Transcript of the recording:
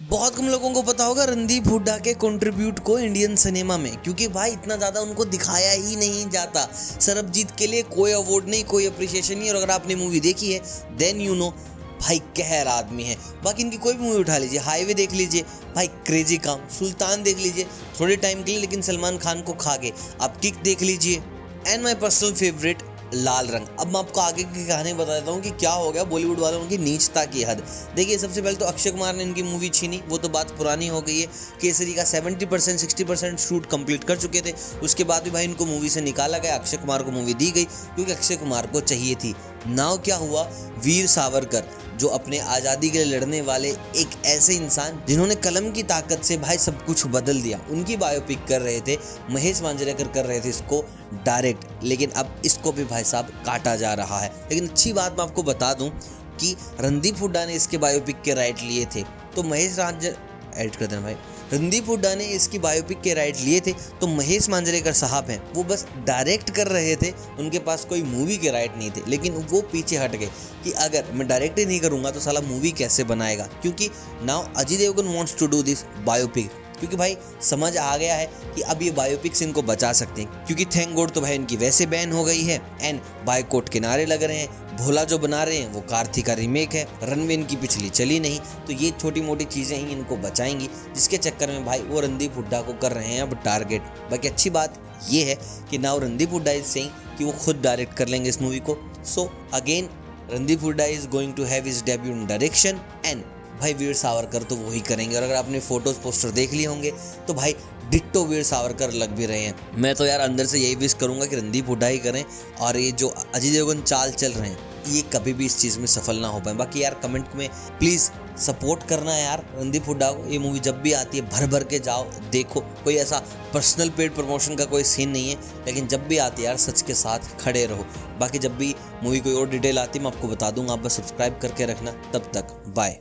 बहुत कम लोगों को पता होगा रणदीप हुड्डा के कंट्रीब्यूट को इंडियन सिनेमा में, क्योंकि भाई इतना ज़्यादा उनको दिखाया ही नहीं जाता। सरबजीत के लिए कोई अवार्ड नहीं, कोई अप्रिशिएशन नहीं, और अगर आपने मूवी देखी है देन यू नो भाई कहर आदमी है। बाकी इनकी कोई भी मूवी उठा लीजिए हाईवे देख लीजिए, भाई क्रेजी काम। सुल्तान देख लीजिए, थोड़े टाइम के लिए, लेकिन सलमान खान को खा गए आप किक देख लीजिए and my personal favourite Laal Rang. अब मैं आपको आगे की कहानी बता देता हूँ कि क्या हो गया बॉलीवुड वालों की नीचता की हद। देखिए, सबसे पहले तो अक्षय कुमार ने इनकी मूवी छीनी। वो तो बात पुरानी हो गई है। केसरी का seventy percent sixty percent shoot complete कर चुके थे। उसके बाद भी भाई इनको मूवी से निकाला गया। अक्षय कुमार को मूवी दी गई, क्योंकि अक्षय कुमार को चाहिए थी। नाव क्या हुआ? वीर सावरकर। जो अपने आज़ादी के लिए लड़ने वाले एक ऐसे इंसान जिन्होंने कलम की ताकत से भाई सब कुछ बदल दिया। उनकी बायोपिक कर रहे थे, महेश मांजरेकर कर रहे थे इसको डायरेक्ट लेकिन अब इसको भी भाई साहब काटा जा रहा है। लेकिन अच्छी बात मैं आपको बता दूँ कि रणदीप हुड्डा ने इसके बायोपिक के राइट लिए थे। तो महेश राज एड कर देना भाई। रणदीप हुड्डा ने इसकी बायोपिक के राइट लिए थे तो महेश मांजरेकर साहब हैं। वो बस डायरेक्ट कर रहे थे, उनके पास कोई मूवी के राइट नहीं थे, लेकिन वो पीछे हट गए कि अगर मैं डायरेक्ट ही नहीं करूँगा तो साला मूवी कैसे बनाएगा? क्योंकि now Ajay Devgn wants to do this biopic क्योंकि भाई, समझ आ गया है कि अब ये बायोपिक्स इनको बचा सकते हैं। क्योंकि थैंक गॉड तो भाई इनकी वैसे बैन हो गई है। एंड बायकोट किनारे लग रहे हैं। भोला जो बना रहे हैं, वो कार्थी का रीमेक है। रनवे इनकी पिछली चली नहीं। तो ये छोटी मोटी चीज़ें ही इनको बचाएँगी, जिसके चक्कर में भाई वो रणदीप हुड्डा को कर रहे हैं अब टारगेट बाकी अच्छी बात ये है कि now Randeep Hooda is saying कि वो खुद डायरेक्ट कर लेंगे इस मूवी को। So again Randeep Hooda is going to have his debut in direction and भाई वीर सावरकर तो वही करेंगे। और अगर आपने फ़ोटोज़, पोस्टर देख लिए होंगे तो भाई डिट्टो वीर सावरकर लग भी रहे हैं। मैं तो यार अंदर से यही विश करूँगा कि रणदीप हुड्डा ही करें, और ये जो अजय देवगन चाल चल रहे हैं, ये कभी भी इस चीज़ में सफल ना हो पाए। बाकी यार कमेंट में प्लीज़ सपोर्ट करना यार, रणदीप हुड्डा को ये मूवी जब भी आती है, भर भर के जाओ, देखो। कोई ऐसा पर्सनल पेड प्रमोशन का कोई सीन नहीं है, लेकिन जब भी आती है यार, सच के साथ खड़े रहो। बाकी जब भी मूवी कोई और डिटेल आती है, मैं आपको बता दूँगा। आप बस सब्सक्राइब करके रखना। तब तक बाय